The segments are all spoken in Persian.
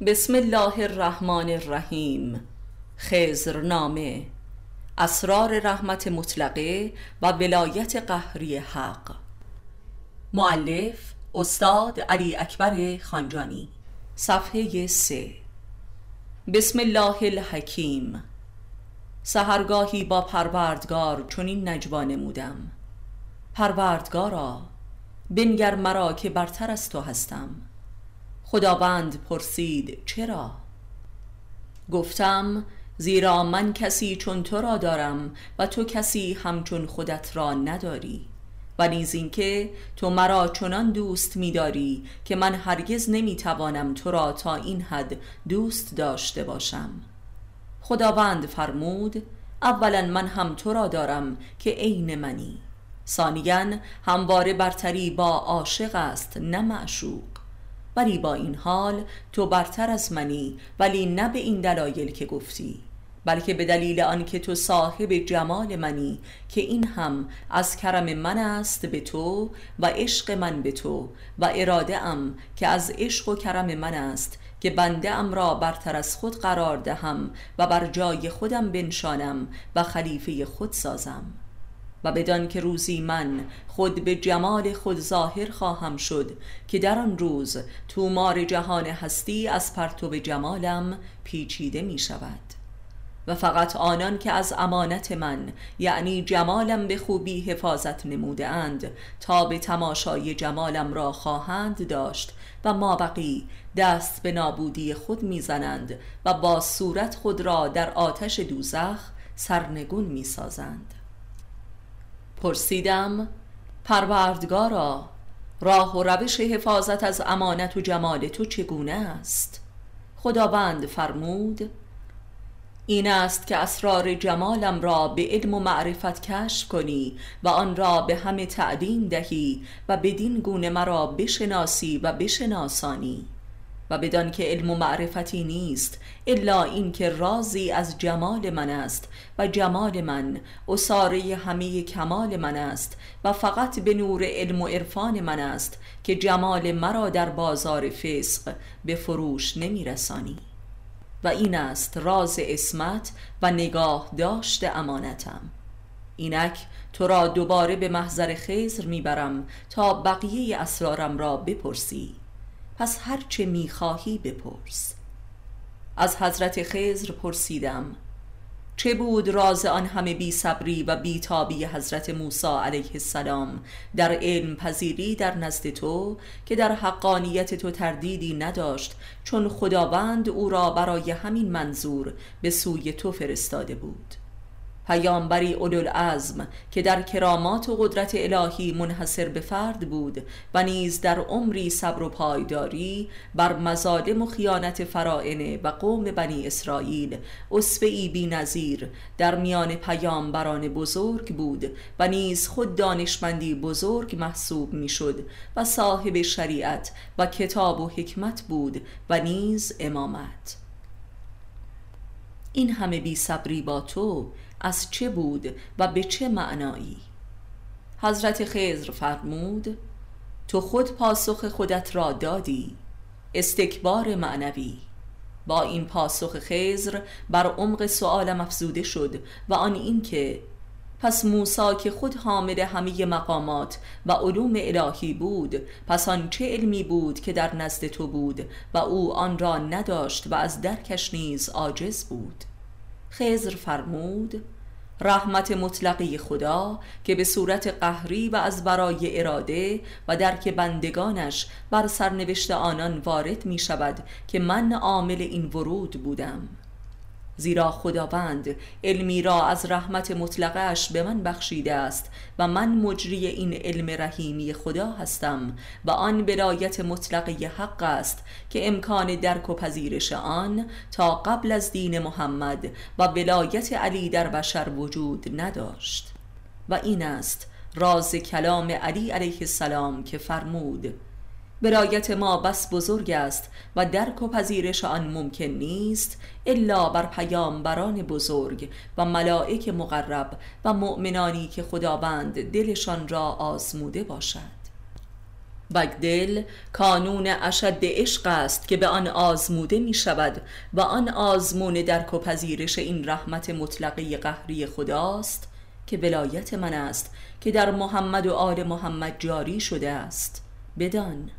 بسم الله الرحمن الرحیم خزرنامه اسرار رحمت مطلقه و ولایت قهری حق معلف استاد علی اکبر خانجانی صفحه سه بسم الله الحکیم سهرگاهی با پروردگار چنین نجوا نمودم پروردگارا بنگر مرا که برتر از تو هستم خداوند پرسید چرا؟ گفتم زیرا من کسی چون تو را دارم و تو کسی همچون خودت را نداری و نیز اینکه تو مرا چنان دوست می‌داری که من هرگز نمی‌توانم تو را تا این حد دوست داشته باشم. خداوند فرمود اولا من هم تو را دارم که عین منی. ثانیا همواره برتری با عاشق است نه معشوق. ولی با این حال تو برتر از منی ولی نه به این دلایل که گفتی بلکه به دلیل آنکه تو صاحب جمال منی که این هم از کرم من است به تو و عشق من به تو و اراده ام که از عشق و کرم من است که بنده ام را برتر از خود قرار دهم و بر جای خودم بنشانم و خلیفه خود سازم. و بدان که روزی من خود به جمال خود ظاهر خواهم شد که در آن روز تومار جهان هستی از پرتو جمالم پیچیده می شود و فقط آنان که از امانت من یعنی جمالم به خوبی حفاظت نموده اند تا به تماشای جمالم را خواهند داشت و ما بقی دست به نابودی خود می‌زنند و با صورت خود را در آتش دوزخ سرنگون می‌سازند. پرسیدم پروردگارا راه و روش حفاظت از امانت و جمال تو چگونه است؟ خداوند فرمود این است که اسرار جمالم را به علم و معرفت کشف کنی و آن را به همه تعلیم دهی و بدین گونه مرا بشناسی و بشناسانی. بدان که علم و معرفتی نیست الا این که رازی از جمال من است و جمال من اصاره همه کمال من است و فقط به نور علم و عرفان من است که جمال مرا در بازار فسق به فروش نمی رسانی و این است راز اسمت و نگاه داشت امانتم. اینک تو را دوباره به محضر خیزر می‌برم تا بقیه اسرارم را بپرسی. پس هرچه می‌خواهی بپرس. از حضرت خزر پرسیدم چه بود راز آن همه بی صبری و بی تابی حضرت موسی علیه السلام؟ در علم پذیری در نزد تو که در حقانیت تو تردیدی نداشت چون خداوند او را برای همین منظور به سوی تو فرستاده بود. پیامبری اولوالعزم که در کرامات و قدرت الهی منحصر به فرد بود و نیز در عمری صبر و پایداری بر مظالم و خیانت فرائنه و قوم بنی اسرائیل اسوهی بی نظیر در میان پیامبران بزرگ بود و نیز خود دانشمندی بزرگ محسوب می‌شد و صاحب شریعت و کتاب و حکمت بود و نیز امامت. این همه بی صبری با تو از چه بود و به چه معنایی؟ حضرت خضر فرمود تو خود پاسخ خودت را دادی استکبار معنوی. با این پاسخ خضر بر عمق سؤالم افزوده شد و آن اینکه پس موسا که خود حامل همه مقامات و علوم الهی بود پس آن چه علمی بود که در نزد تو بود و او آن را نداشت و از درکش نیز عاجز بود؟ خضر فرمود رحمت مطلقی خدا که به صورت قهری و از برای اراده و درک بندگانش بر سرنوشت آنان وارد می شود که من عامل این ورود بودم. زیرا خداوند علمی را از رحمت مطلقش به من بخشیده است و من مجری این علم رحیمی خدا هستم و آن برایت مطلقه حق است که امکان درک و پذیرش آن تا قبل از دین محمد و ولایت علی در بشر وجود نداشت. و این است راز کلام علی علیه السلام که فرمود برایت ما بس بزرگ است و درک و پذیرش آن ممکن نیست الا بر پیامبران بزرگ و ملائک مقرب و مؤمنانی که خداوند دلشان را آزموده باشد. بگدل کانون اشد عشق است که به آن آزموده می شود و آن آزمون درک و پذیرش این رحمت مطلقه قهری خداست که ولایت من است که در محمد و آل محمد جاری شده است. بدان.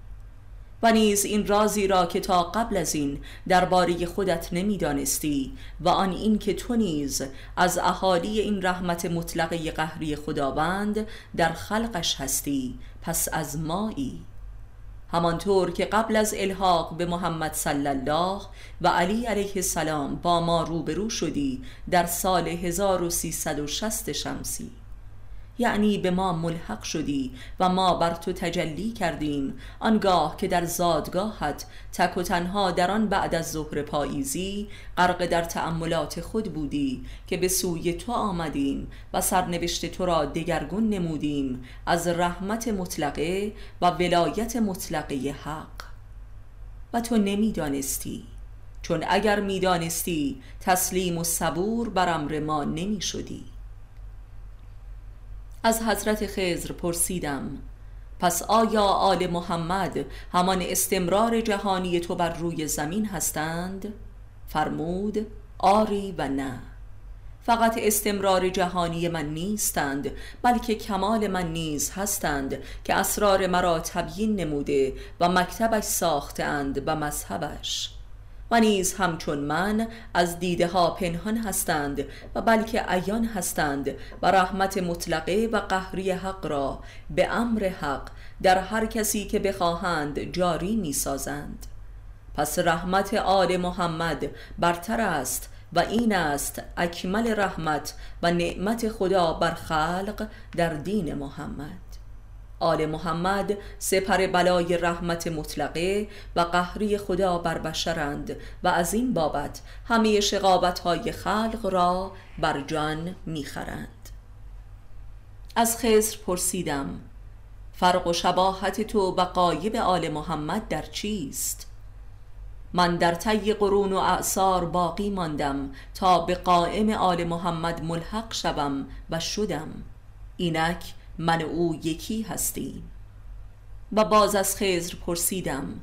و نیز این رازی را که تا قبل از این درباره خودت نمی‌دانستی و آن این که تو نیز از اهالی این رحمت مطلقه قهری خداوند در خلقش هستی پس از مایی. همانطور که قبل از الحاق به محمد صلی الله و علی علیه السلام با ما روبرو شدی در سال 1360 شمسی. یعنی به ما ملحق شدی و ما بر تو تجلی کردیم. آنگاه که در زادگاهت تک و تنها در آن بعد از ظهر پاییزی غرق در تأملات خود بودی که به سوی تو آمدیم و سرنوشت تو را دگرگون نمودیم از رحمت مطلقه و ولایت مطلقه حق. و تو نمی‌دانستی. چون اگر می‌دانستی تسلیم و صبور بر امر ما نمی شدی از حضرت خزر پرسیدم پس آیا آل محمد همان استمرار جهانی تو بر روی زمین هستند؟ فرمود آری و نه فقط استمرار جهانی من نیستند بلکه کمال من نیز هستند که اسرار مرا تبیین نموده و مکتبش ساختند و مذهبش و نیز همچون من از دیده ها پنهان هستند و بلکه عیان هستند و رحمت مطلقه و قهری حق را به امر حق در هر کسی که بخواهند جاری می سازند پس رحمت آل محمد برتر است و این است اکمل رحمت و نعمت خدا بر خلق در دین محمد. آل محمد سپر بلای رحمت مطلقه و قهری خدا بر بشرند و از این بابت همه شقابت های خلق را بر جان می‌خرند از خزر پرسیدم فرق و شباهت تو و قایب آل محمد در چیست؟ من در طی قرون و اعثار باقی ماندم تا به قائم آل محمد ملحق شوم و شدم اینک من او یکی هستیم. و باز از خزر پرسیدم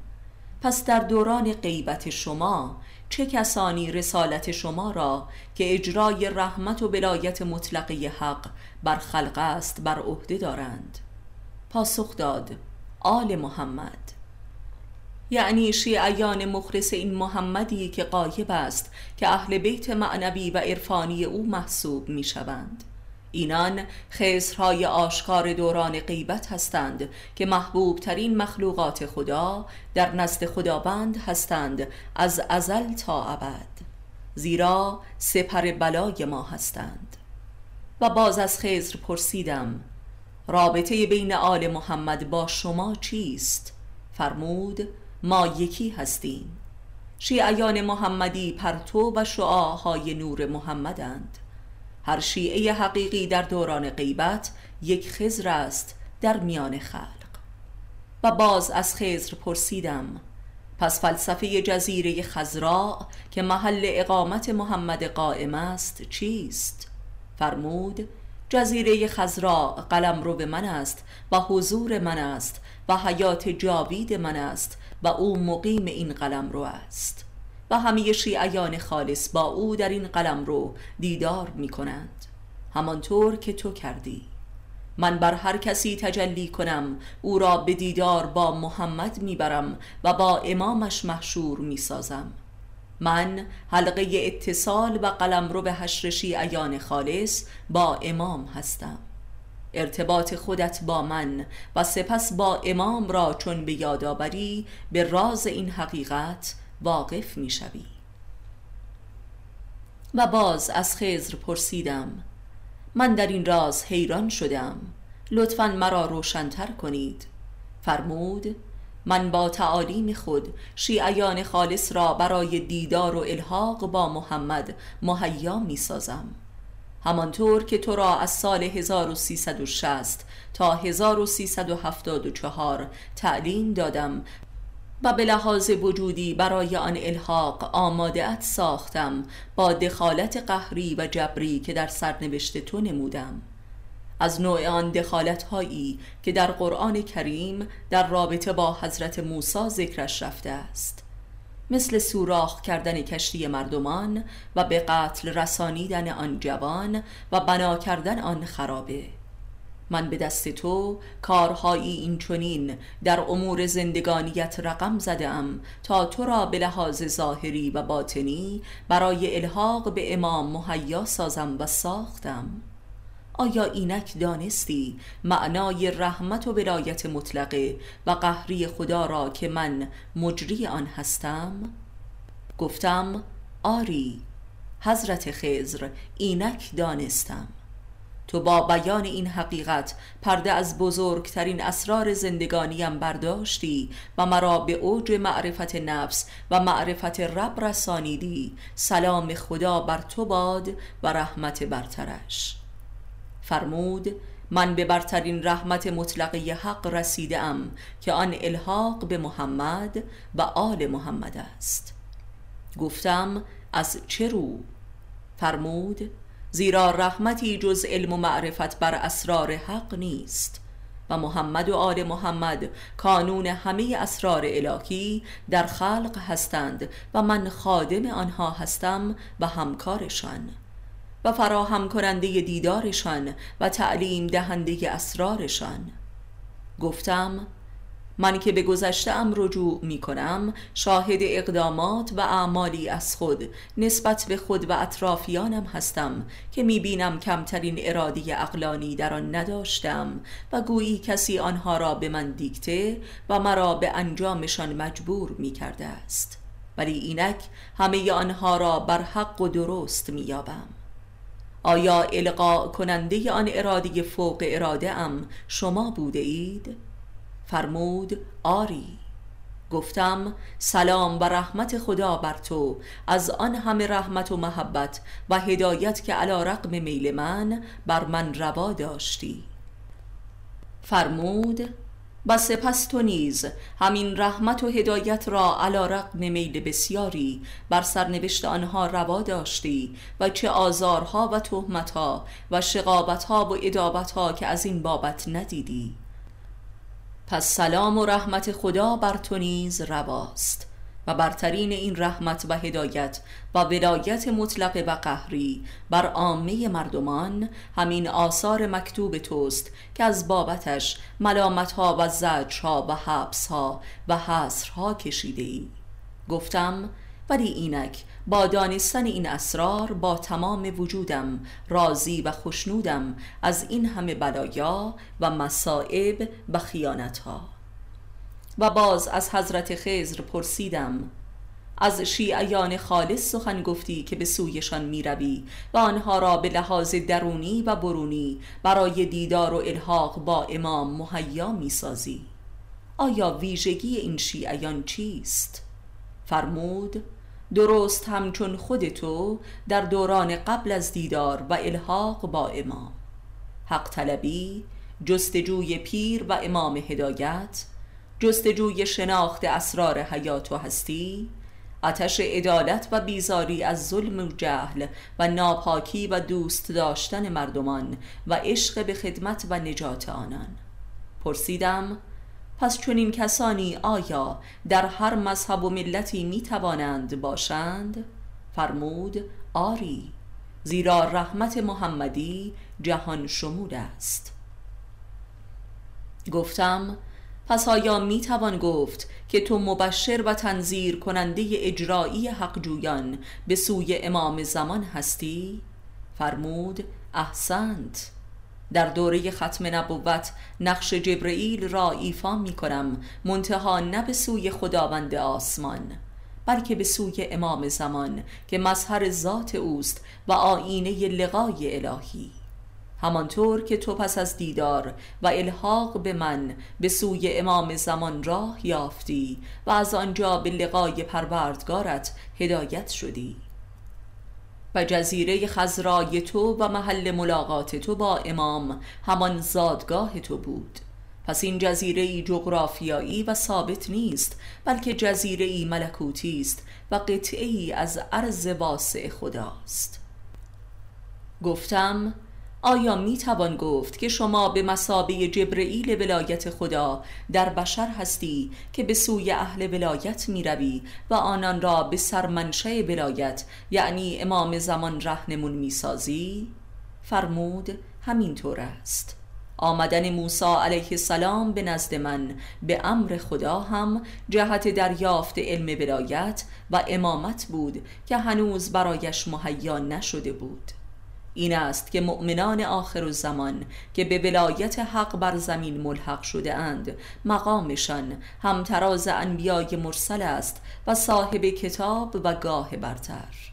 پس در دوران غیبت شما چه کسانی رسالت شما را که اجرای رحمت و بلایت مطلقه حق بر خلق است بر عهده دارند؟ پاسخ داد آل محمد. یعنی شیعیان مخلص این محمدی که قایب است که اهل بیت معنوی و عرفانی او محسوب می شوند اینان خسرهای آشکار دوران غیبت هستند که محبوب ترین مخلوقات خدا در نزد خداوند هستند از ازل تا ابد زیرا سپر بلای ما هستند. و باز از خزر پرسیدم رابطه بین آل محمد با شما چیست؟ فرمود ما یکی هستیم. شیعیان محمدی پرتو و شعاهای نور محمدند. هر شیعه حقیقی در دوران غیبت یک خزر است در میان خلق و باز از خزر پرسیدم پس فلسفه جزیره خزراء که محل اقامت محمد قائم است چیست؟ فرمود جزیره خزراء قلم رو به من است و حضور من است و حیات جاوید من است و او مقیم این قلم رو است و همه شیعیان خالص با او در این قلم رو دیدار می کنند همانطور که تو کردی. من بر هر کسی تجلی کنم او را به دیدار با محمد می‌برم و با امامش محشور می‌سازم. من حلقه اتصال و قلم رو به حشر شیعیان خالص با امام هستم. ارتباط خودت با من و سپس با امام را چون به یاد آوری به راز این حقیقت واقف می شوی. و باز از خزر پرسیدم من در این راز حیران شدم لطفا مرا روشنتر کنید فرمود من با تعالیم خود شیعیان خالص را برای دیدار و الحاق با محمد مهیا می سازم همانطور که تو را از سال 1360 تا 1374 تعلیم دادم و به لحاظ وجودی برای آن الحاق آماده ساختم با دخالت قهری و جبری که در سرنوشت تو نمودم. از نوع آن دخالت هایی که در قرآن کریم در رابطه با حضرت موسی ذکرش رفته است. مثل سوراخ کردن کشتی مردمان و به قتل رسانیدن آن جوان و بنا کردن آن خرابه. من به دست تو کارهایی این چونین در امور زندگانیت رقم زدم تا تو را به لحاظ ظاهری و باطنی برای الحاق به امام مهیا سازم و ساختم آیا اینک دانستی معنای رحمت و ولایت مطلقه و قهری خدا را که من مجری آن هستم؟ گفتم آری حضرت خزر اینک دانستم تو با بیان این حقیقت پرده از بزرگترین اسرار زندگانیم برداشتی و مرا به اوج معرفت نفس و معرفت رب رسانیدی. سلام خدا بر تو باد و رحمت برترش. فرمود من به برترین رحمت مطلقه حق رسیدم که آن الحاق به محمد و آل محمد است. گفتم از چه رو؟ فرمود زیرا رحمتی جز علم و معرفت بر اسرار حق نیست. و محمد و آل محمد کانون همه اسرار الهی در خلق هستند و من خادم آنها هستم و همکارشان و فراهم کننده دیدارشان و تعلیم دهنده اسرارشان. گفتم من که به گذشته رجوع می کنم شاهد اقدامات و اعمالی از خود نسبت به خود و اطرافیانم هستم که می بینم کمترین ارادی اقلانی در آن نداشتم و گویی کسی آنها را به من دیکته و مرا به انجامشان مجبور می کرده است ولی اینک همه آنها را بر حق و درست می یابم آیا القا کننده آن ارادی فوق اراده ام شما بوده اید؟ فرمود آری. گفتم سلام و رحمت خدا بر تو. از آن همه رحمت و محبت و هدایت که علا رقم میل من بر من روا داشتی. فرمود و سپس تو نیز همین رحمت و هدایت را علا رقم میل بسیاری بر سرنوشت آنها روا داشتی و چه آزارها و تهمتها و شقابتها و ادابتها که از این بابت ندیدی. پس سلام و رحمت خدا بر تو نیز رواست. و برترین این رحمت و هدایت و ولایت مطلق و قهری بر عامه مردمان همین آثار مکتوب توست که از بابتش ملامتها و زجرها و حبسها و حسرها کشیده ای گفتم ولی اینک با دانستن این اسرار با تمام وجودم راضی و خوشنودم از این همه بلایا و مصائب و خیانتها و باز از حضرت خزر پرسیدم از شیعیان خالص سخن گفتی که به سویشان می روی و آنها را به لحاظ درونی و برونی برای دیدار و الحاق با امام مهیا می سازی آیا ویژگی این شیعیان چیست؟ فرمود درست همچون خود تو در دوران قبل از دیدار و الحاق با امام. حق طلبی جستجوی پیر و امام هدایت جستجوی شناخت اسرار حیات و هستی آتش عدالت و بیزاری از ظلم و جهل و ناپاکی و دوست داشتن مردمان و عشق به خدمت و نجات آنان. پرسیدم پس چون این کسانی آیا در هر مذهب و ملتی می توانند باشند؟ فرمود آری زیرا رحمت محمدی جهان شمول است گفتم پس آیا می توان گفت که تو مبشر و تنظیر کننده اجرایی حق جویان به سوی امام زمان هستی؟ فرمود احسنت در دوره ختم نبوت نقش جبرئیل را ایفا می کنم منتها نه به سوی خداوند آسمان بلکه به سوی امام زمان که مظهر ذات اوست و آینه لقای الهی. همانطور که تو پس از دیدار و الحاق به من به سوی امام زمان راه یافتی و از آنجا به لقای پروردگارت هدایت شدی. و جزیره خزرای تو و محل ملاقات تو با امام همان زادگاه تو بود. پس این جزیره جغرافیایی و ثابت نیست بلکه جزیره ملکوتی است و قطعه ای از عرض واسع خداست. گفتم آیا می توان گفت که شما به مسابه جبرئیل ولایت خدا در بشر هستی که به سوی اهل ولایت می روی و آنان را به سرمنشه ولایت یعنی امام زمان رهنمون می سازی؟ فرمود همینطور است آمدن موسی علیه السلام به نزد من به امر خدا هم جهت دریافت علم ولایت و امامت بود که هنوز برایش مهیا نشده بود این است که مؤمنان آخر الزمان که به ولایت حق بر زمین ملحق شده اند. مقامشان همتراز انبیای مرسل است و صاحب کتاب و گاه برتر.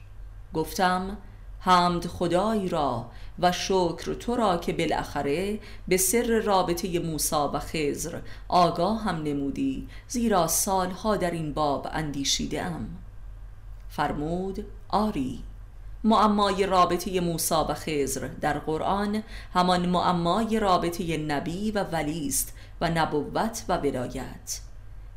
گفتم حمد خدای را و شکر تو را که بالاخره به سر رابطه موسا و خزر آگاه هم نمودی زیرا سالها در این باب اندیشیده ام. فرمود آری. معمای رابطه موسا و خزر در قرآن همان معمای رابطه نبی و ولی است و نبوت و ولایت.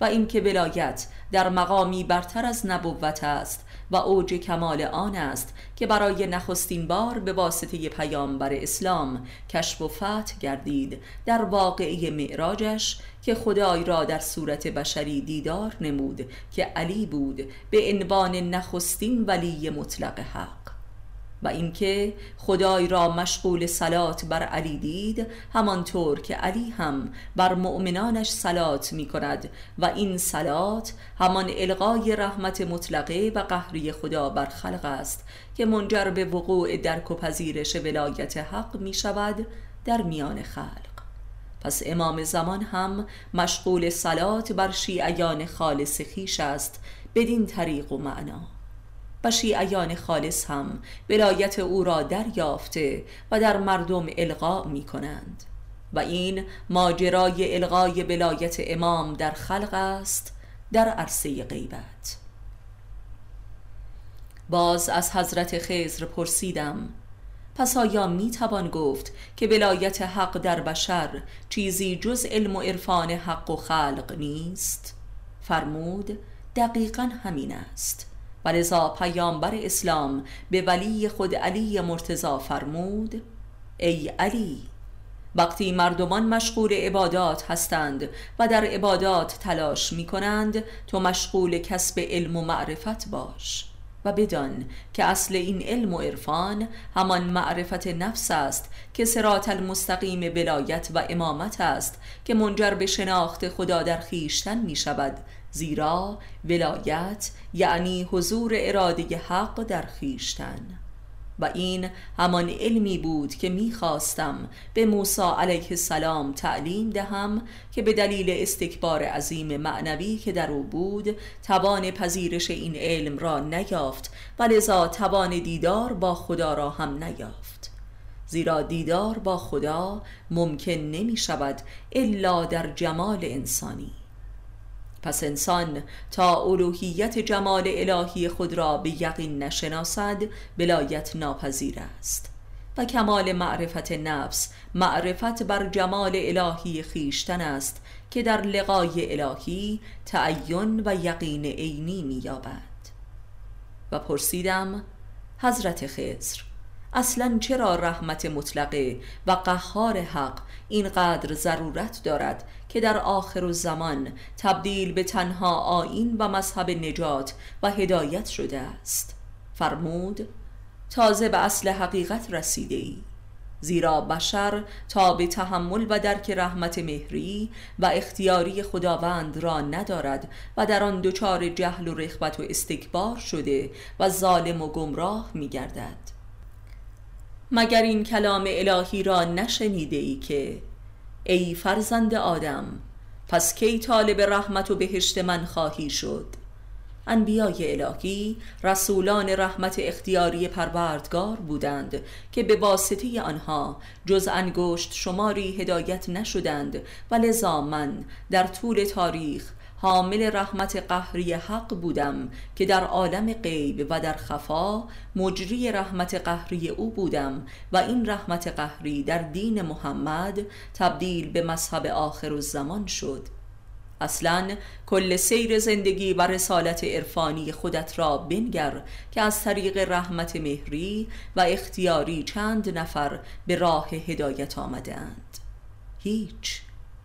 و اینکه ولایت در مقامی برتر از نبوت است و اوج کمال آن است که برای نخستین بار به واسطه پیامبر اسلام کشف و فتح گردید در واقعه معراجش که خدای را در صورت بشری دیدار نمود که علی بود به عنوان نخستین ولی مطلق حق. و اینکه خدای را مشغول سلات بر علی دید همانطور که علی هم بر مؤمنانش سلات می کند و این سلات همان القای رحمت مطلقه و قهری خدا بر خلق است که منجر به وقوع درک و پذیرش ولایت حق می شود در میان خلق. پس امام زمان هم مشغول سلات بر شیعیان خالص خیش است بدین طریق و معنا. و شیعیان خالص هم ولایت او را دریافته و در مردم القا می کنند و این ماجرای القای ولایت امام در خلق است در عرصه غیبت. باز از حضرت خزر پرسیدم پس آیا می توان گفت که ولایت حق در بشر چیزی جز علم و عرفان حق و خلق نیست؟ فرمود دقیقا همین است. و لذا پیامبر اسلام به ولی خود علی مرتضا فرمود ای علی وقتی مردمان مشغول عبادات هستند و در عبادات تلاش می کنند تو مشغول کسب علم و معرفت باش و بدان که اصل این علم و عرفان همان معرفت نفس است که سرات المستقیم ولایت و امامت است که منجر به شناخت خدا در خیشتن می شود زیرا ولایت یعنی حضور اراده حق در خیشتن و این همان علمی بود که می‌خواستم به موسی علیه السلام تعلیم دهم که به دلیل استکبار عظیم معنوی که در او بود توان پذیرش این علم را نیافت و لذا توان دیدار با خدا را هم نیافت. زیرا دیدار با خدا ممکن نمی شود الا در جمال انسانی. پس انسان تا الوهیت جمال الهی خود را به یقین نشناسد بلایت ناپذیر است. و کمال معرفت نفس معرفت بر جمال الهی خیشتن است که در لقای الهی تعین و یقین عینی مییابد. و پرسیدم حضرت خضر اصلا چرا رحمت مطلقه و قهار حق اینقدر ضرورت دارد که در آخر زمان تبدیل به تنها آین و مذهب نجات و هدایت شده است؟ فرمود تازه به اصل حقیقت رسیده ای زیرا بشر تا به تحمل و درک رحمت مهری و اختیاری خداوند را ندارد و در آن دچار جهل و رخبت و استکبار شده و ظالم و گمراه می گردد مگر این کلام الهی را نشنیده ای که ای فرزند آدم پس کی طالب رحمت و بهشت من خواهی شد؟ انبیای الهی رسولان رحمت اختیاری پروردگار بودند که به واسطه آنها جز انگشت شماری هدایت نشدند و لذا من در طول تاریخ حامل رحمت قهری حق بودم که در عالم غیب و در خفا مجری رحمت قهری او بودم و این رحمت قهری در دین محمد تبدیل به مذهب آخر الزمان شد. اصلا کل سیر زندگی و رسالت عرفانی خودت را بنگر که از طریق رحمت مهری و اختیاری چند نفر به راه هدایت آمده اند. هیچ.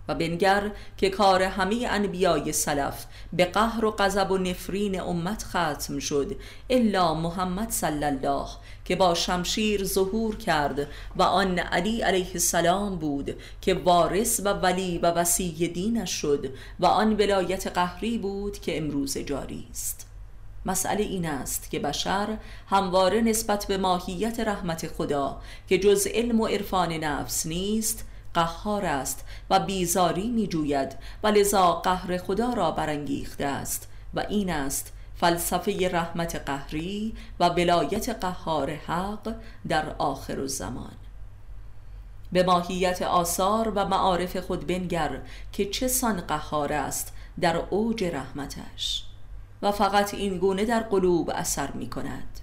و بنگر که کار همه انبیای سلف به قهر و غضب و نفرین امت ختم شد الا محمد صلی الله که با شمشیر ظهور کرد و آن علی علیه السلام بود که وارث و ولی و وسیع دینش شد و آن ولایت قهری بود که امروز جاری است. مسئله این است که بشر همواره نسبت به ماهیت رحمت خدا که جز علم و عرفان نفس نیست قهار است و بیزاری می جوید و لذا قهر خدا را برانگیخته است و این است فلسفه رحمت قهری و بلایت قهار حق در آخر الزمان. به ماهیت آثار و معارف خود بنگر که چه سان قهار است در اوج رحمتش. و فقط این گونه در قلوب اثر می کند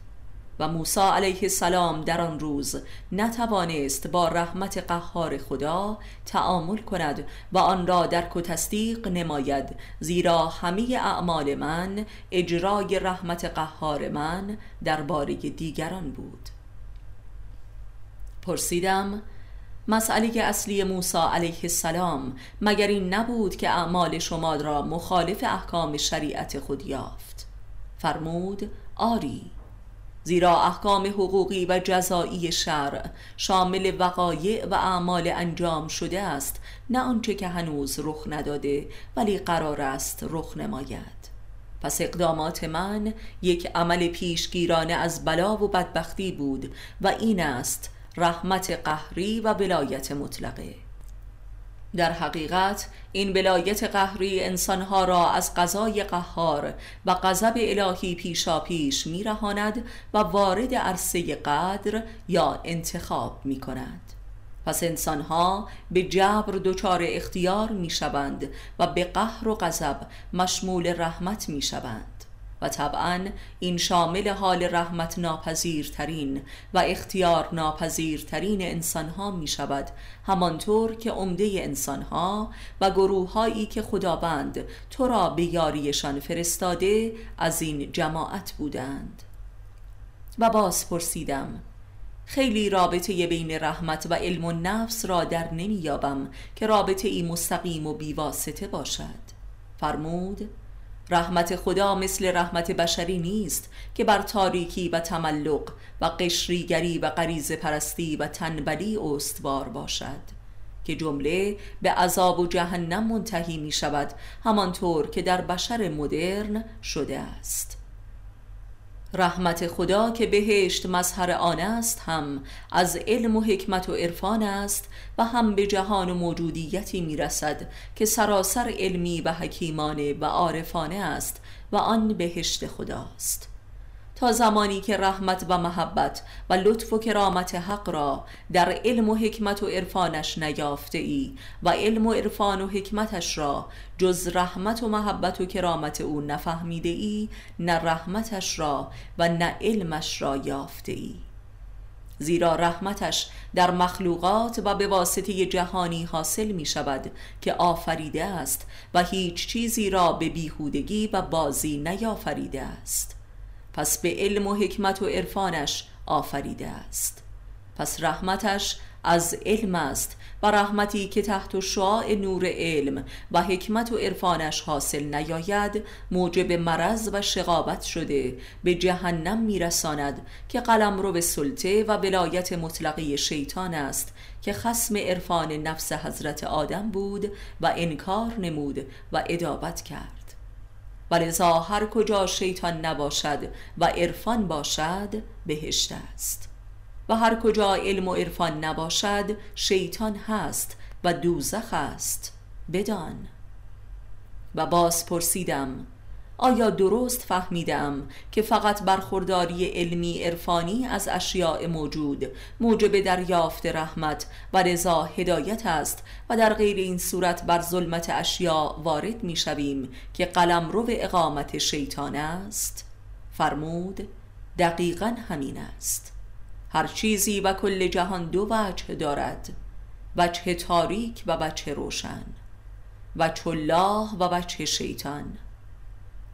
و موسی علیه السلام در آن روز نتوانست با رحمت قهار خدا تعامل کند و آن را درک و تصدیق نماید زیرا همه اعمال من اجرای رحمت قهار من درباره دیگران بود. پرسیدم مسئله اصلی موسی علیه السلام مگر این نبود که اعمال شما را مخالف احکام شریعت خود یافت؟ فرمود آری. زیرا احکام حقوقی و جزایی شرع شامل وقایع و اعمال انجام شده است نه آنچه که هنوز رخ نداده ولی قرار است رخ نماید. پس اقدامات من یک عمل پیشگیرانه از بلا و بدبختی بود و این است رحمت قهری و ولایت مطلقه. در حقیقت این بلایت قهری انسانها را از قضای قهار و غضب الهی پیشا پیش میرهاند و وارد عرصه قدر یا انتخاب می کند پس انسانها به جبر دچار اختیار می شوند و به قهر و غضب مشمول رحمت می شوند طبعا این شامل حال رحمت ناپذیرترین و اختیار ناپذیرترین انسانها می شود همانطور که عمده انسانها و گروههایی که خداوند تو را به یاریشان فرستاده از این جماعت بودند. و باز پرسیدم خیلی رابطه بین رحمت و علم و نفس را در نمیابم که رابطه ای مستقیم و بیواسطه باشد. فرمود رحمت خدا مثل رحمت بشری نیست که بر تاریکی و تملق و قشریگری و غریز پرستی و تنبلی استوار باشد که جمله به عذاب و جهنم منتهی می شود همانطور که در بشر مدرن شده است. رحمت خدا که بهشت مظهر آن است هم از علم و حکمت و عرفان است و هم به جهان و موجودیتی می‌رسد که سراسر علمی و حکیمانه و عارفانه است و آن بهشت خداست. زمانی که رحمت و محبت و لطف و کرامت حق را در علم و حکمت و عرفانش نیافته ای و علم و عرفان و حکمتش را جز رحمت و محبت و کرامت او نفهمیده ای نه رحمتش را و نه علمش را یافته ای. زیرا رحمتش در مخلوقات و به واسطه جهانی حاصل می شود که آفریده است و هیچ چیزی را به بیهودگی و بازی نیافریده است. پس به علم و حکمت و عرفانش آفریده است. پس رحمتش از علم است و رحمتی که تحت شعاع نور علم و حکمت و عرفانش حاصل نیاید موجب مرض و شقابت شده به جهنم میرساند که قلم رو به سلطه و ولایت مطلقه شیطان است که خسم عرفان نفس حضرت آدم بود و انکار نمود و ادابت کرد. ولذا هر کجا شیطان نباشد و عرفان باشد بهشت است. و هر کجا علم و عرفان نباشد شیطان هست و دوزخ است. بدان. و باز پرسیدم آیا درست فهمیدم که فقط برخورداری علمی عرفانی از اشیاء موجود موجب دریافت رحمت و رضا هدایت است و در غیر این صورت بر ظلمت اشیاء وارد می شویم که قلم رو به اقامت شیطان است؟ فرمود دقیقا همین است. هر چیزی و کل جهان دو وجه دارد وجه تاریک و وجه روشن و الله و وجه شیطان.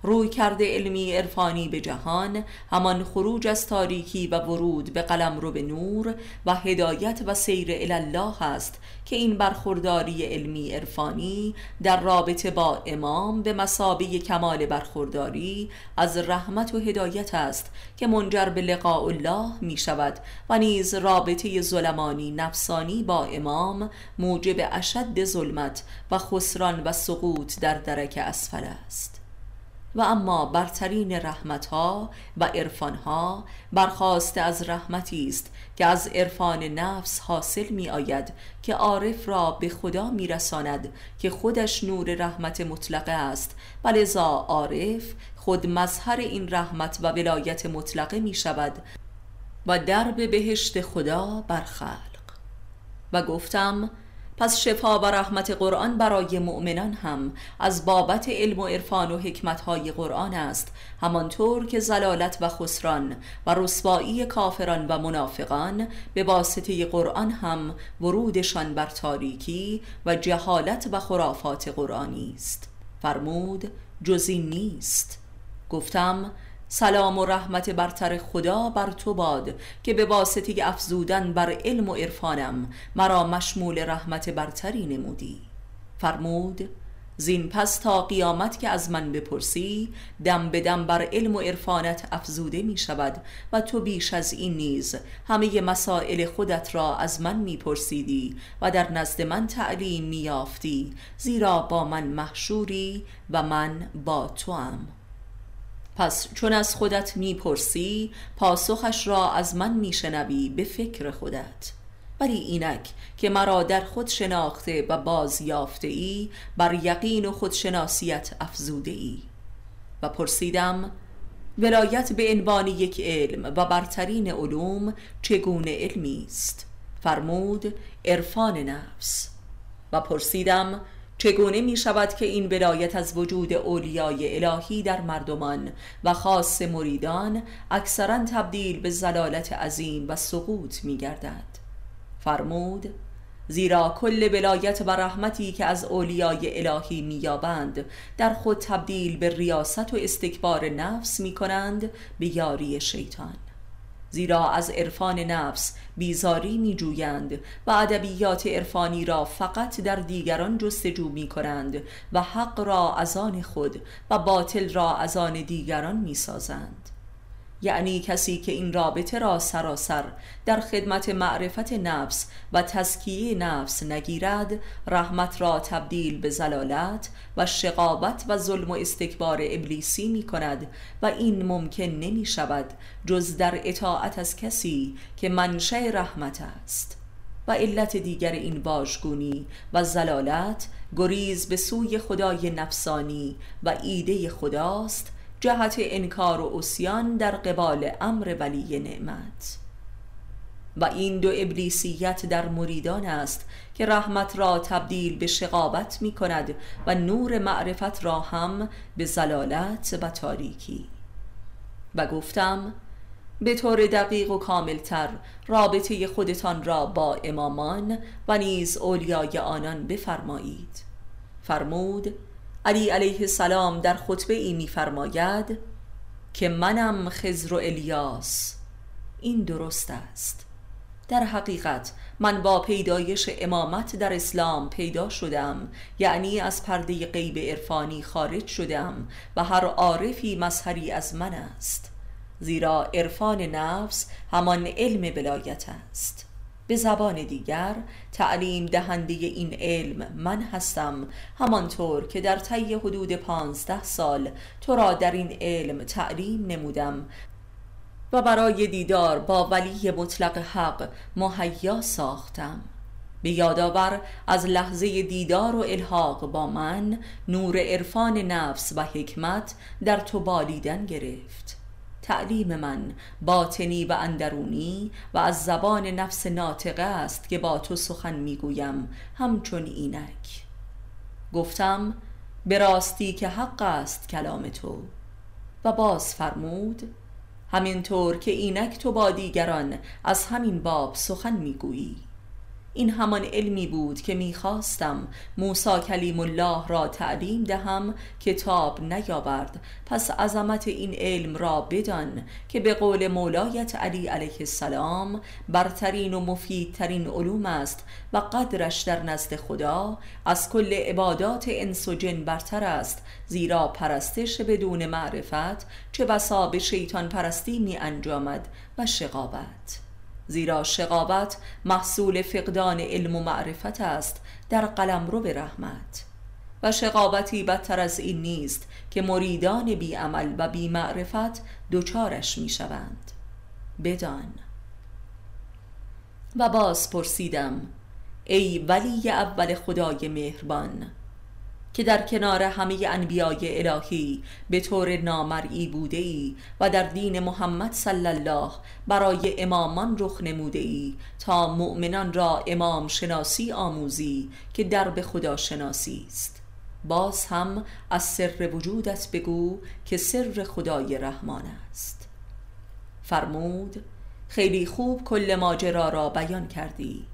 روی کرده علمی عرفانی به جهان همان خروج از تاریکی و ورود به قلم رو به نور و هدایت و سیر الله است که این برخورداری علمی عرفانی در رابطه با امام به مسابه کمال برخورداری از رحمت و هدایت است که منجر به لقاء الله می شود و نیز رابطه ظلمانی نفسانی با امام موجب اشد ظلمت و خسران و سقوط در درک اسفل است. و اما برترین رحمتها و عرفانها برخواسته از رحمتی است که از عرفان نفس حاصل می آید که عارف را به خدا می رساند که خودش نور رحمت مطلقه است. و لذا عارف خود مظهر این رحمت و ولایت مطلقه می شود و درب بهشت خدا برخلق. و گفتم پس شفا و رحمت قرآن برای مؤمنان هم از بابت علم و عرفان و حکمتهای قرآن است. همانطور که زلالت و خسران و رسوایی کافران و منافقان به واسطه قرآن هم ورودشان بر تاریکی و جهالت و خرافات قرآنی است. فرمود جزی نیست. گفتم سلام و رحمت برتر خدا بر تو باد که به واسطه افزودن بر علم و عرفانم مرا مشمول رحمت برتری نمودی فرمود زین پس تا قیامت که از من بپرسی دم به دم بر علم و عرفانت افزوده می شود و تو بیش از این نیز همه مسائل خودت را از من می پرسیدی و در نزد من تعلیم می یافتی زیرا با من محشوری و من با تو هم. پس چون از خودت می‌پرسی پاسخش را از من میشنوی به فکر خودت. ولی اینک که مرا در خود شناخته و باز یافته ای بر یقین و خودشناسیت افزوده ای و پرسیدم ولایت به عنوان یک علم و برترین علوم چگونه علمی است؟ فرمود عرفان نفس. و پرسیدم چگونه می شود که این ولایت از وجود اولیای الهی در مردمان و خاص مریدان اکثرا تبدیل به زلالت عظیم و سقوط می گردد فرمود زیرا کل ولایت و رحمتی که از اولیای الهی میابند در خود تبدیل به ریاست و استکبار نفس می کنند به یاری شیطان. زیرا از عرفان نفس بیزاری می جویند و ادبیات عرفانی را فقط در دیگران جستجو می کنند و حق را از آن خود و باطل را از آن دیگران می سازند یعنی کسی که این رابطه را سراسر در خدمت معرفت نفس و تزکیه نفس نگیرد رحمت را تبدیل به زلالت و شقابت و ظلم و استکبار ابلیسی می کند و این ممکن نمی شود جز در اطاعت از کسی که منشه رحمت است. و علت دیگر این واژگونی و زلالت گریز به سوی خدای نفسانی و ایده خداست جهت انکار و اسیان در قبال امر ولی نعمت. و این دو ابلیسیت در مریدان است که رحمت را تبدیل به شقابت می کند و نور معرفت را هم به زلالت و تاریکی. و گفتم به طور دقیق و کاملتر رابطه خودتان را با امامان و نیز اولیای آنان بفرمایید. فرمود علی علیه السلام در خطبه ای میفرماید که منم خزر و الیاس. این درست است. در حقیقت من با پیدایش امامت در اسلام پیدا شدم. یعنی از پرده غیب عرفانی خارج شدم و هر عارفی مظهری از من است. زیرا عرفان نفس همان علم بلایت است. به زبان دیگر تعلیم دهنده این علم من هستم. همانطور که در طی حدود پانزده سال تو را در این علم تعلیم نمودم. و برای دیدار با ولی مطلق حق مهیا ساختم. به یادآور از لحظه دیدار و الحاق با من نور عرفان نفس و حکمت در تو بالیدن گرفت. تعلیم من باطنی و اندرونی و از زبان نفس ناطقه است که با تو سخن می‌گویم همچون اینک. گفتم به راستی که حق است کلام تو. و باز فرمود همینطور که اینک تو با دیگران از همین باب سخن می‌گویی. این همان علمی بود که می‌خواستم موسا کلیم الله را تعلیم دهم کتاب نیاورد. پس عظمت این علم را بدان که به قول مولایت علی علیه السلام برترین و مفیدترین علوم است و قدرش در نزد خدا از کل عبادات انس و جن برتر است زیرا پرستش بدون معرفت چه بسا به شیطان پرستی می انجامد و شقابت زیرا شقابت محصول فقدان علم و معرفت است در قلم رو به رحمت. و شقابتی بدتر از این نیست که مریدان بی عمل و بی معرفت دوچارش می شوند بدان. و باز پرسیدم ای ولی اول خدای مهربان که در کنار همه انبیای الهی به طور نامرئی بوده ای و در دین محمد صلی الله برای امامان رخ نموده ای تا مؤمنان را امام شناسی آموزی که در خدا شناسی است. باز هم از سر وجودت بگو که سر خدای رحمان است. فرمود خیلی خوب کل ماجرا را بیان کردی.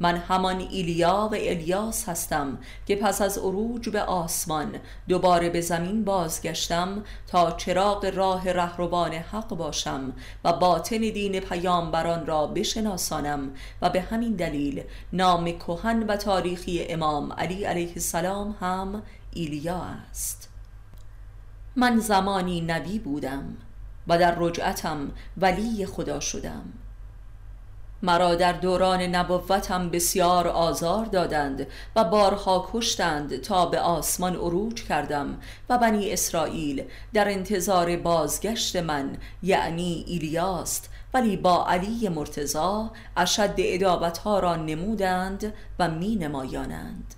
من همان ایلیا و الیاس هستم که پس از عروج به آسمان دوباره به زمین بازگشتم تا چراغ راه رهروان حق باشم و باطن دین پیامبران را بشناسانم و به همین دلیل نام کهن و تاریخی امام علی علیه السلام هم ایلیا است. من زمانی نبی بودم و در رجعتم ولی خدا شدم. مرا در دوران نبوتم بسیار آزار دادند و بارها کشتند تا به آسمان عروج کردم و بنی اسرائیل در انتظار بازگشت من یعنی ایلیاست ولی با علی مرتزا اشد ادابتها را نمودند و می نمایانند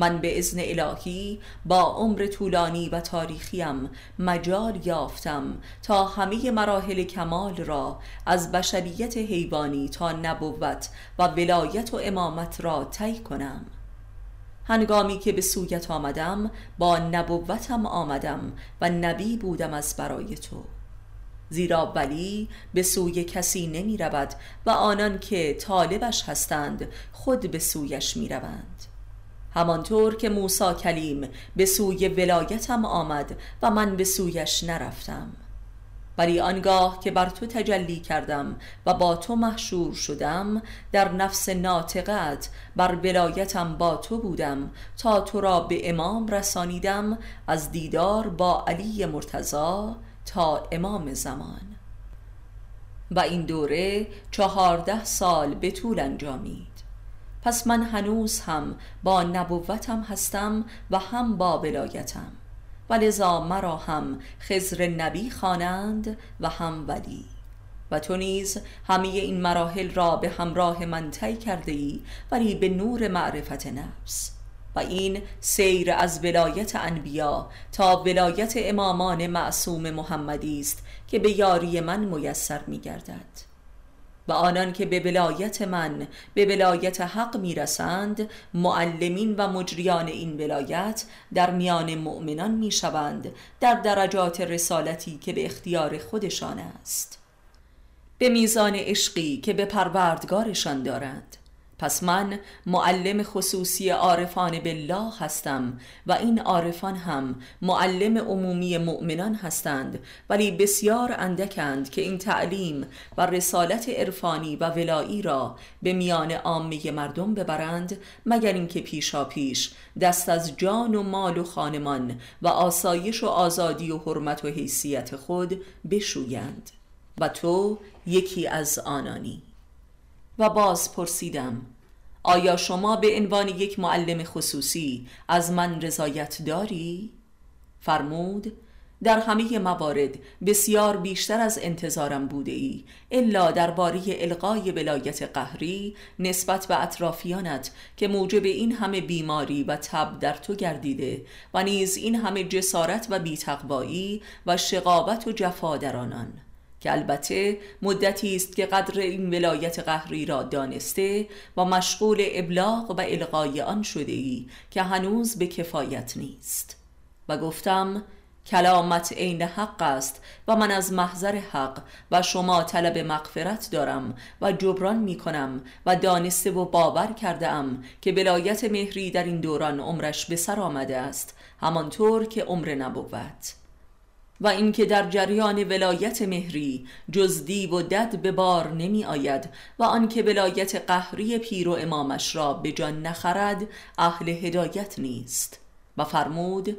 من به ازن الهی با عمر طولانی و تاریخیم مجال یافتم تا همه مراحل کمال را از بشریت حیوانی تا نبوت و ولایت و امامت را طی کنم. هنگامی که به سویت آمدم با نبوتم آمدم و نبی بودم از برای تو. زیرا ولی به سوی کسی نمی رود و آنان که طالبش هستند خود به سویش می روند. همانطور که موسا کلیم به سوی ولایتم آمد و من به سویش نرفتم. ولی آنگاه که بر تو تجلی کردم و با تو محشور شدم در نفس ناطقت بر ولایتم با تو بودم تا تو را به امام رسانیدم از دیدار با علی مرتضا تا امام زمان. و این دوره چهارده سال به طول انجامید پس من هنوز هم با نبوتم هستم و هم با ولایتم. و لذا مرا هم خزر نبی خوانند و هم ولی. و تو نیز همه این مراحل را به همراه من طی کرده ای ولی به نور معرفت نفس. و این سیر از ولایت انبیا تا ولایت امامان معصوم محمدی است که به یاری من میسر می گردد و آنان که به ولایت من به ولایت حق می‌رسند معلمین و مجریان این ولایت در میان مؤمنان می‌شوند در درجات رسالتی که به اختیار خودشان است. به میزان عشقی که به پروردگارشان دارند پس من معلم خصوصی عارفان بالله هستم و این عارفان هم معلم عمومی مؤمنان هستند ولی بسیار اندکند که این تعلیم و رسالت عرفانی و ولایی را به میان عامه مردم ببرند مگر اینکه پیشا پیش دست از جان و مال و خانمان و آسایش و آزادی و حرمت و حیثیت خود بشویند. و تو یکی از آنانی. و باز پرسیدم آیا شما به عنوان یک معلم خصوصی از من رضایت داری؟ فرمود در همه موارد بسیار بیشتر از انتظارم بوده ای الا درباره القای ولایت قهری نسبت به اطرافیانت که موجب این همه بیماری و تب در تو گردیده و نیز این همه جسارت و بیتقوایی و شقابت و جفا در آنان که البته مدتی است که قدر این ولایت قهری را دانسته و مشغول ابلاغ و القای آن شده ای که هنوز به کفایت نیست. و گفتم کلامت عین حق است و من از محضر حق و شما طلب مغفرت دارم و جبران می کنم و دانسته و باور کرده ام که بلایت مهری در این دوران عمرش به سر آمده است همانطور که عمر نبود و اینکه در جریان ولایت مهری جز دیو و دد به بار نمی آید و آنکه ولایت قهری پیر و امامش را به جان نخرد اهل هدایت نیست. و فرمود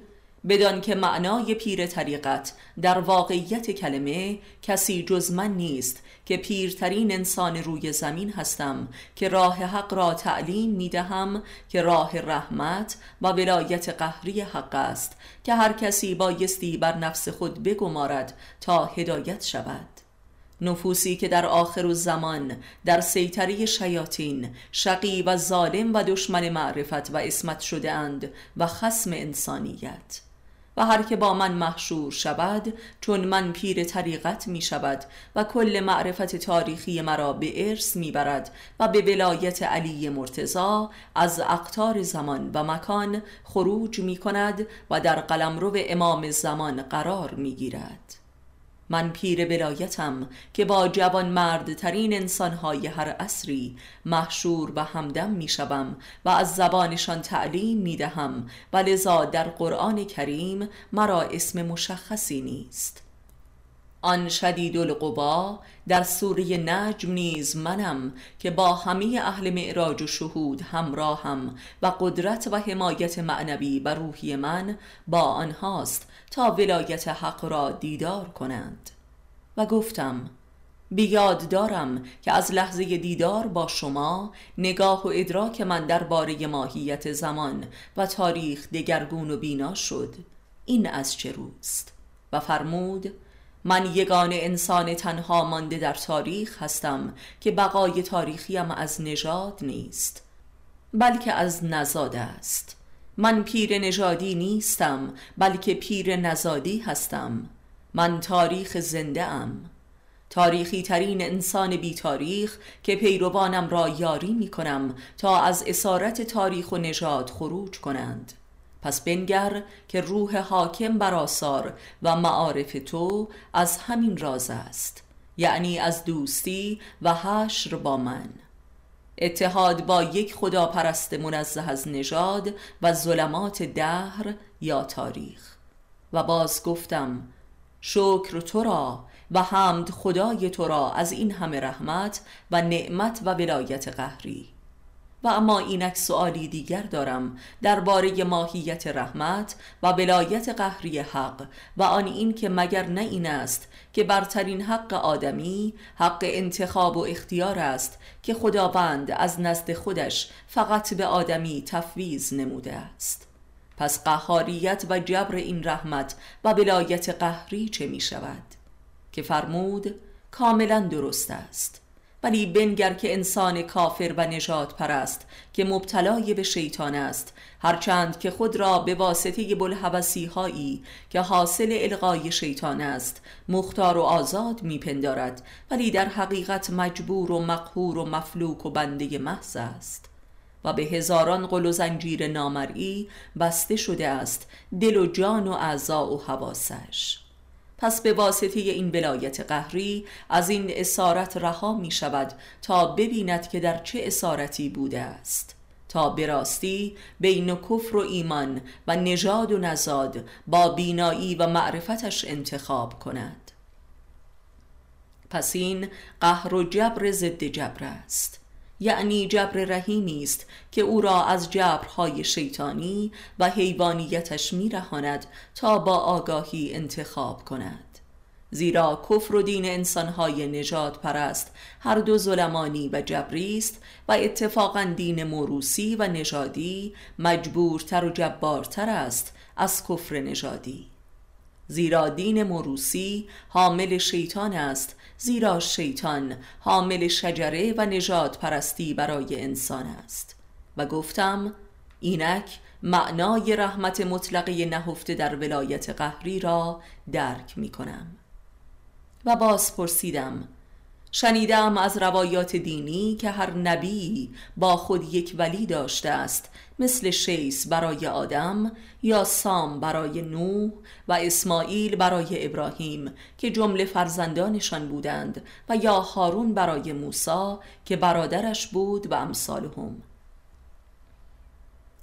بدان که معنای پیر طریقت در واقعیت کلمه کسی جز من نیست که پیرترین انسان روی زمین هستم که راه حق را تعلیم می دهم که راه رحمت و ولایت قهری حق است که هر کسی بایستی بر نفس خود بگمارد تا هدایت شود. نفوسی که در آخر زمان در سیطره شیاطین شقی و ظالم و دشمن معرفت و اسمت شده اند و خسم انسانیت. هر که با من محشور شود چون من پیر طریقت می شود و کل معرفت تاریخی مرا به ارث می برد و به ولایت علی مرتزا از اقتار زمان و مکان خروج می کند و در قلمرو امام زمان قرار می گیرد. من پیر بلایتم که با جوان مردترین انسانهای هر عصری محشور و همدم می شوم و از زبانشان تعلیم می دهم و لذا در قرآن کریم مرا اسم مشخصی نیست. آن شدید القبا در سوره نجم نیز منم که با همه اهل معراج و شهود همراهم و قدرت و حمایت معنوی بر روحی من با آنهاست تا ولایت حق را دیدار کنند. و گفتم بیاد دارم که از لحظه دیدار با شما نگاه و ادراک من درباره ماهیت زمان و تاریخ دگرگون و بینا شد. این از چه روست؟ و فرمود من یگان انسان تنها مانده در تاریخ هستم که بقای تاریخیم از نژاد نیست بلکه از نزاد است. من پیر نژادی نیستم بلکه پیر نزادی هستم. من تاریخ زنده ام. تاریخی ترین انسان بی تاریخ که پیروانم را یاری می کنم تا از اسارت تاریخ و نژاد خروج کنند. پس بنگر که روح حاکم بر آثار و معارف تو از همین راز است. یعنی از دوستی و حشر با من. اتحاد با یک خدا پرست منزه از نژاد و ظلمات دهر یا تاریخ. و باز گفتم شکر تو را و حمد خدای تو را از این همه رحمت و نعمت و ولایت قهری. و اما اینک سوالی دیگر دارم درباره ماهیت رحمت و ولایت قهری حق و آن این که مگر نه این است که برترین حق آدمی حق انتخاب و اختیار است که خداوند از نزد خودش فقط به آدمی تفویض نموده است پس قهاریت و جبر این رحمت و ولایت قهری چه می شود؟ که فرمود کاملا درست است ولی بنگر که انسان کافر و نجات پرست که مبتلای به شیطان است. هرچند که خود را به واسطه بلحوثی هایی که حاصل القای شیطان است مختار و آزاد میپندارد. ولی در حقیقت مجبور و مقهور و مفلوک و بنده محض است. و به هزاران قل و زنجیر نامرئی بسته شده است. دل و جان و اعضا و حواسش. پس به واسطه این ولایت قهری از این اسارت رها می شود تا ببیند که در چه اسارتی بوده است. تا براستی بین کفر و ایمان و نژاد و نزاد با بینایی و معرفتش انتخاب کند. پس این قهر و جبر ضد جبر است. یعنی جبر رحیمی است که او را از جبرهای شیطانی و حیوانیتش میرهاند تا با آگاهی انتخاب کند. زیرا کفر و دین انسانهای نجات پرست هر دو ظلمانی و جبری است و اتفاقا دین موروسی و نژادی مجبورتر و جبارتر است از کفر نژادی. زیرا دین موروسی حامل شیطان است زیرا شیطان حامل شجره و نجات پرستی برای انسان است. و گفتم اینک معنای رحمت مطلقه نهفته در ولایت قهری را درک می کنم و باز پرسیدم شنیدم از روایات دینی که هر نبی با خود یک ولی داشته است مثل شیس برای آدم یا سام برای نوح و اسماعیل برای ابراهیم که جمله فرزندانشان بودند و یا هارون برای موسی که برادرش بود و امثالهم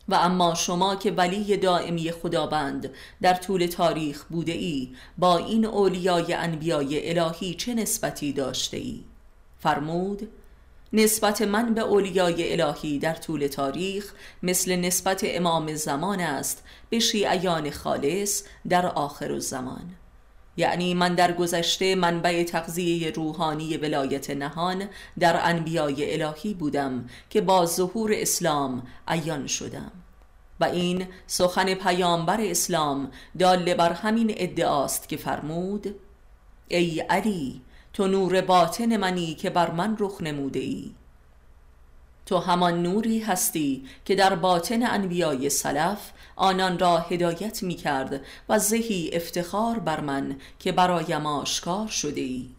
و اما شما که ولی دائمی خداوند در طول تاریخ بوده ای با این اولیای انبیای الهی چه نسبتی داشته ای؟ فرمود نسبت من به اولیای الهی در طول تاریخ مثل نسبت امام زمان است به شیعیان خالص در آخر الزمان. یعنی من در گذشته منبع تغذیه روحانی ولایت نهان در انبیای الهی بودم که با ظهور اسلام عیان شدم. و این سخن پیامبر اسلام داله بر همین ادعاست که فرمود ای علی تو نور باطن منی که بر من رخ نموده ای. تو همان نوری هستی که در باطن انبیای سلف آنان را هدایت می کرد و زهی افتخار بر من که برایم آشکار شده ای.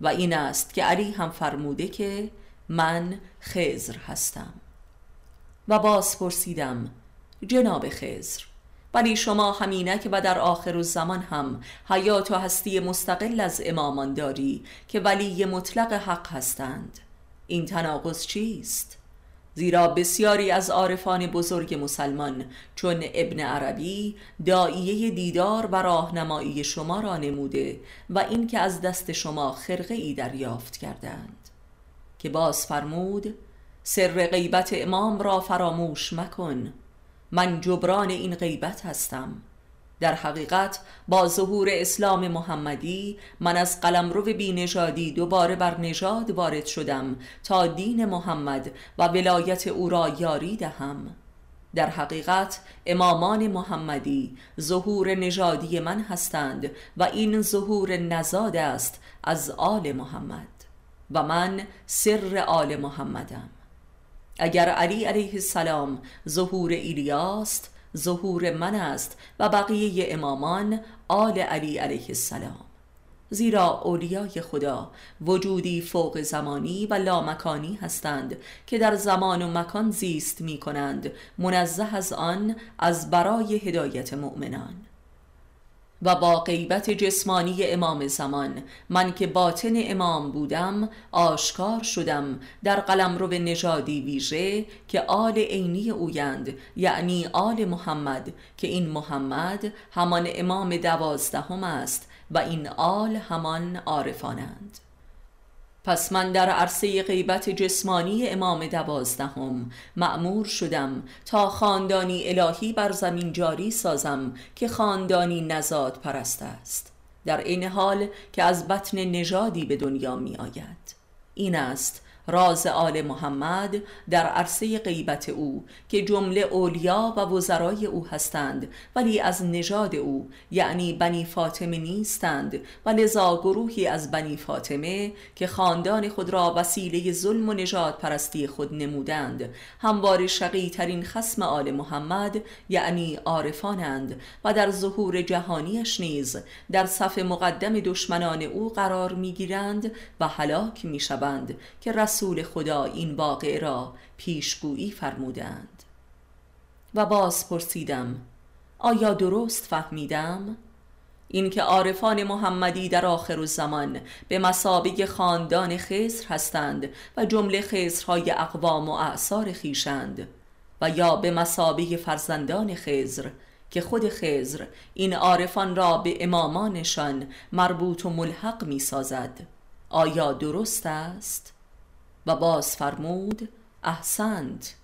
و این است که علی هم فرموده که من خزر هستم. و باز پرسیدم جناب خزر ولی شما همینک و در آخر زمان هم حیات و هستی مستقل از امامان داری که ولی مطلق حق هستند. این تناقض چیست؟ زیرا بسیاری از عارفان بزرگ مسلمان چون ابن عربی دائیه دیدار و راهنمایی شما را نموده و این که از دست شما خرقه ای دریافت کردند. که باز فرمود سر غیبت امام را فراموش مکن. من جبران این غیبت هستم. در حقیقت با ظهور اسلام محمدی من از قلمرو بی نژادی دوباره بر نژاد وارد شدم تا دین محمد و ولایت او را یاری دهم. در حقیقت امامان محمدی ظهور نژادی من هستند و این ظهور نزاد است از آل محمد و من سر آل محمدم. اگر علی علیه السلام ظهور ایلیاست ظهور من است و بقیه امامان آل علی علیه السلام. زیرا اولیای خدا وجودی فوق زمانی و لامکانی هستند که در زمان و مکان زیست می کنند منزه از آن از برای هدایت مؤمنان. و با غیبت جسمانی امام زمان. من که باطن امام بودم آشکار شدم. در قلم رو به نژادی ویژه که آل عینی اویند یعنی آل محمد. که این محمد همان امام دوازدهم است و این آل همان عارفانند. پس من در عرصه غیبت جسمانی امام دوازدهم مأمور شدم تا خاندانی الهی بر زمین جاری سازم که خاندانی نزاد پرست است در این حال که از بطن نژادی به دنیا می آید این است راز آل محمد در عرصه غیبت او که جمله اولیا و وزرای او هستند ولی از نژاد او یعنی بنی فاطمه نیستند. و لذا گروهی از بنی فاطمه که خاندان خود را وسیله ظلم و نژاد پرستی خود نمودند هموار شقی ترین خسم آل محمد یعنی عارفانند. و در ظهور جهانیش نیز در صف مقدم دشمنان او قرار می‌گیرند و هلاک می‌شوند که رسول خدا این واقع را پیشگویی فرمودند و باز پرسیدم آیا درست فهمیدم؟ اینکه عارفان محمدی در آخر زمان به مسابق خاندان خزر هستند و جمله خزرهای اقوام و اعثار خیشند و یا به مسابق فرزندان خزر که خود خزر این عارفان را به امامانشان مربوط و ملحق می سازد آیا درست است؟ و باز فرمود احسنت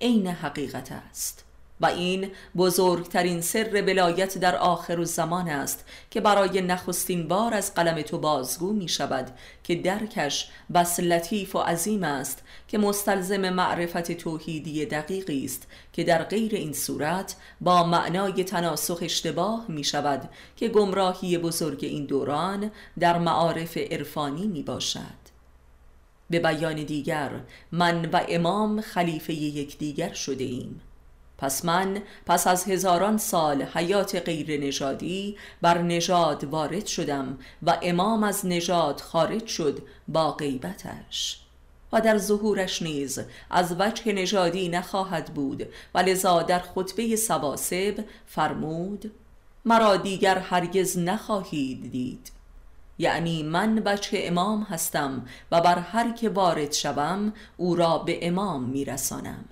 عین حقیقت است. و این بزرگترین سر ولایت در آخر زمان است که برای نخستین بار از قلم تو بازگو می شود که درکش بس لطیف و عظیم است که مستلزم معرفت توحیدی دقیقی است که در غیر این صورت با معنای تناسخ اشتباه می شود که گمراهی بزرگ این دوران در معارف عرفانی می باشد. به بیان دیگر من و امام خلیفه یکدیگر شده ایم پس من پس از هزاران سال حیات غیر نژادی بر نژاد وارد شدم و امام از نژاد خارج شد با غیبتش. و در ظهورش نیز از وجه نژادی نخواهد بود و لذا در خطبه سواسب فرمود مرا دیگر هرگز نخواهید دید. یعنی من بچه امام هستم و بر هر که وارد شوم او را به امام میرسانم.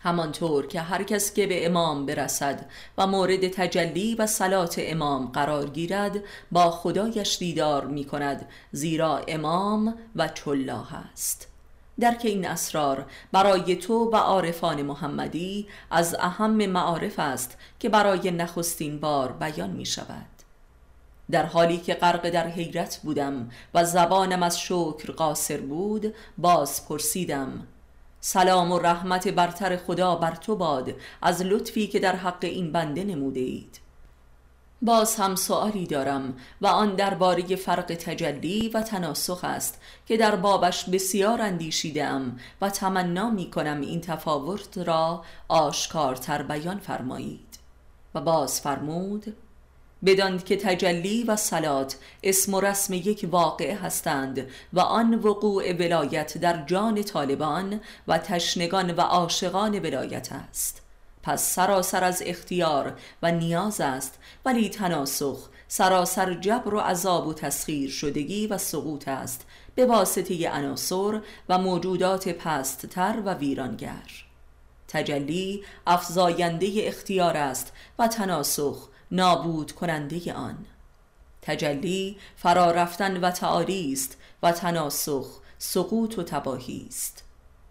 همانطور که هر کس که به امام برسد و مورد تجلی و صلات امام قرار گیرد با خدایش دیدار می کند زیرا امام و چلاه است. درک این اسرار برای تو و عارفان محمدی از اهم معارف است که برای نخستین بار بیان می شود در حالی که غرق در حیرت بودم و زبانم از شکر قاصر بود باز پرسیدم سلام و رحمت برتر خدا بر تو باد از لطفی که در حق این بنده نموده اید. باز هم سوالی دارم و آن درباره فرق تجلی و تناسخ است که در بابش بسیار اندیشیدم و تمنا می کنم این تفاوت را آشکارتر بیان فرمایید. و باز فرمود بداند که تجلی و سلات اسم و رسم یک واقع هستند و آن وقوع ولایت در جان طالبان و تشنگان و عاشقان ولایت است. پس سراسر از اختیار و نیاز است ولی تناسخ سراسر جبر و عذاب و تسخیر شدگی و سقوط است به واسطه عناصر و موجودات پستتر و ویرانگر. تجلی افزاینده اختیار است و تناسخ نابود کننده آن. تجلی فرا رفتن و تعالی است و تناسخ سقوط و تباهی است.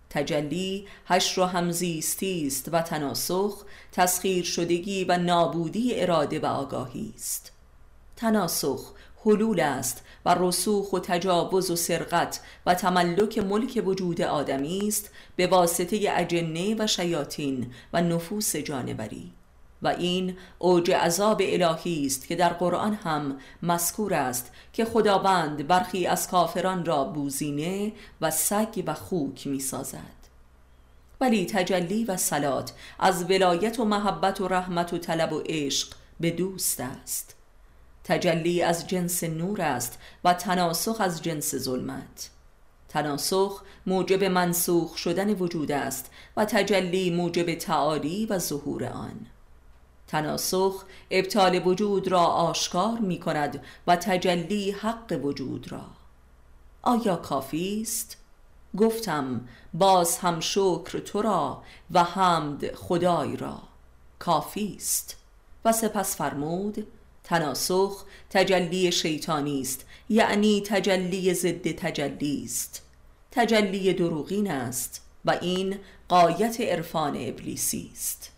تجلی حشر و همزیستی است و تناسخ تسخیر شدگی و نابودی اراده و آگاهی است. تناسخ حلول است و رسوخ و تجاوز و سرقت و تملک ملک وجود آدمی است به واسطه اجنه و شیاطین و نفوس جانوری. و این اوج عذاب الهی است که در قرآن هم مذکور است که خداوند برخی از کافران را بوزینه و سگ و خوک می سازد ولی تجلی و سلات از ولایت و محبت و رحمت و طلب و عشق به دوست است. تجلی از جنس نور است و تناسخ از جنس ظلمت. تناسخ موجب منسوخ شدن وجود است و تجلی موجب تعالی و ظهور آن. تناسخ ابطال وجود را آشکار می کند و تجلی حق وجود را. آیا کافی است؟ گفتم باز هم شکر تو را و حمد خدای را. کافی است. و سپس فرمود تناسخ تجلی شیطانی است یعنی تجلی ضد تجلی است. تجلی دروغین است و این قایت عرفان ابلیسی است.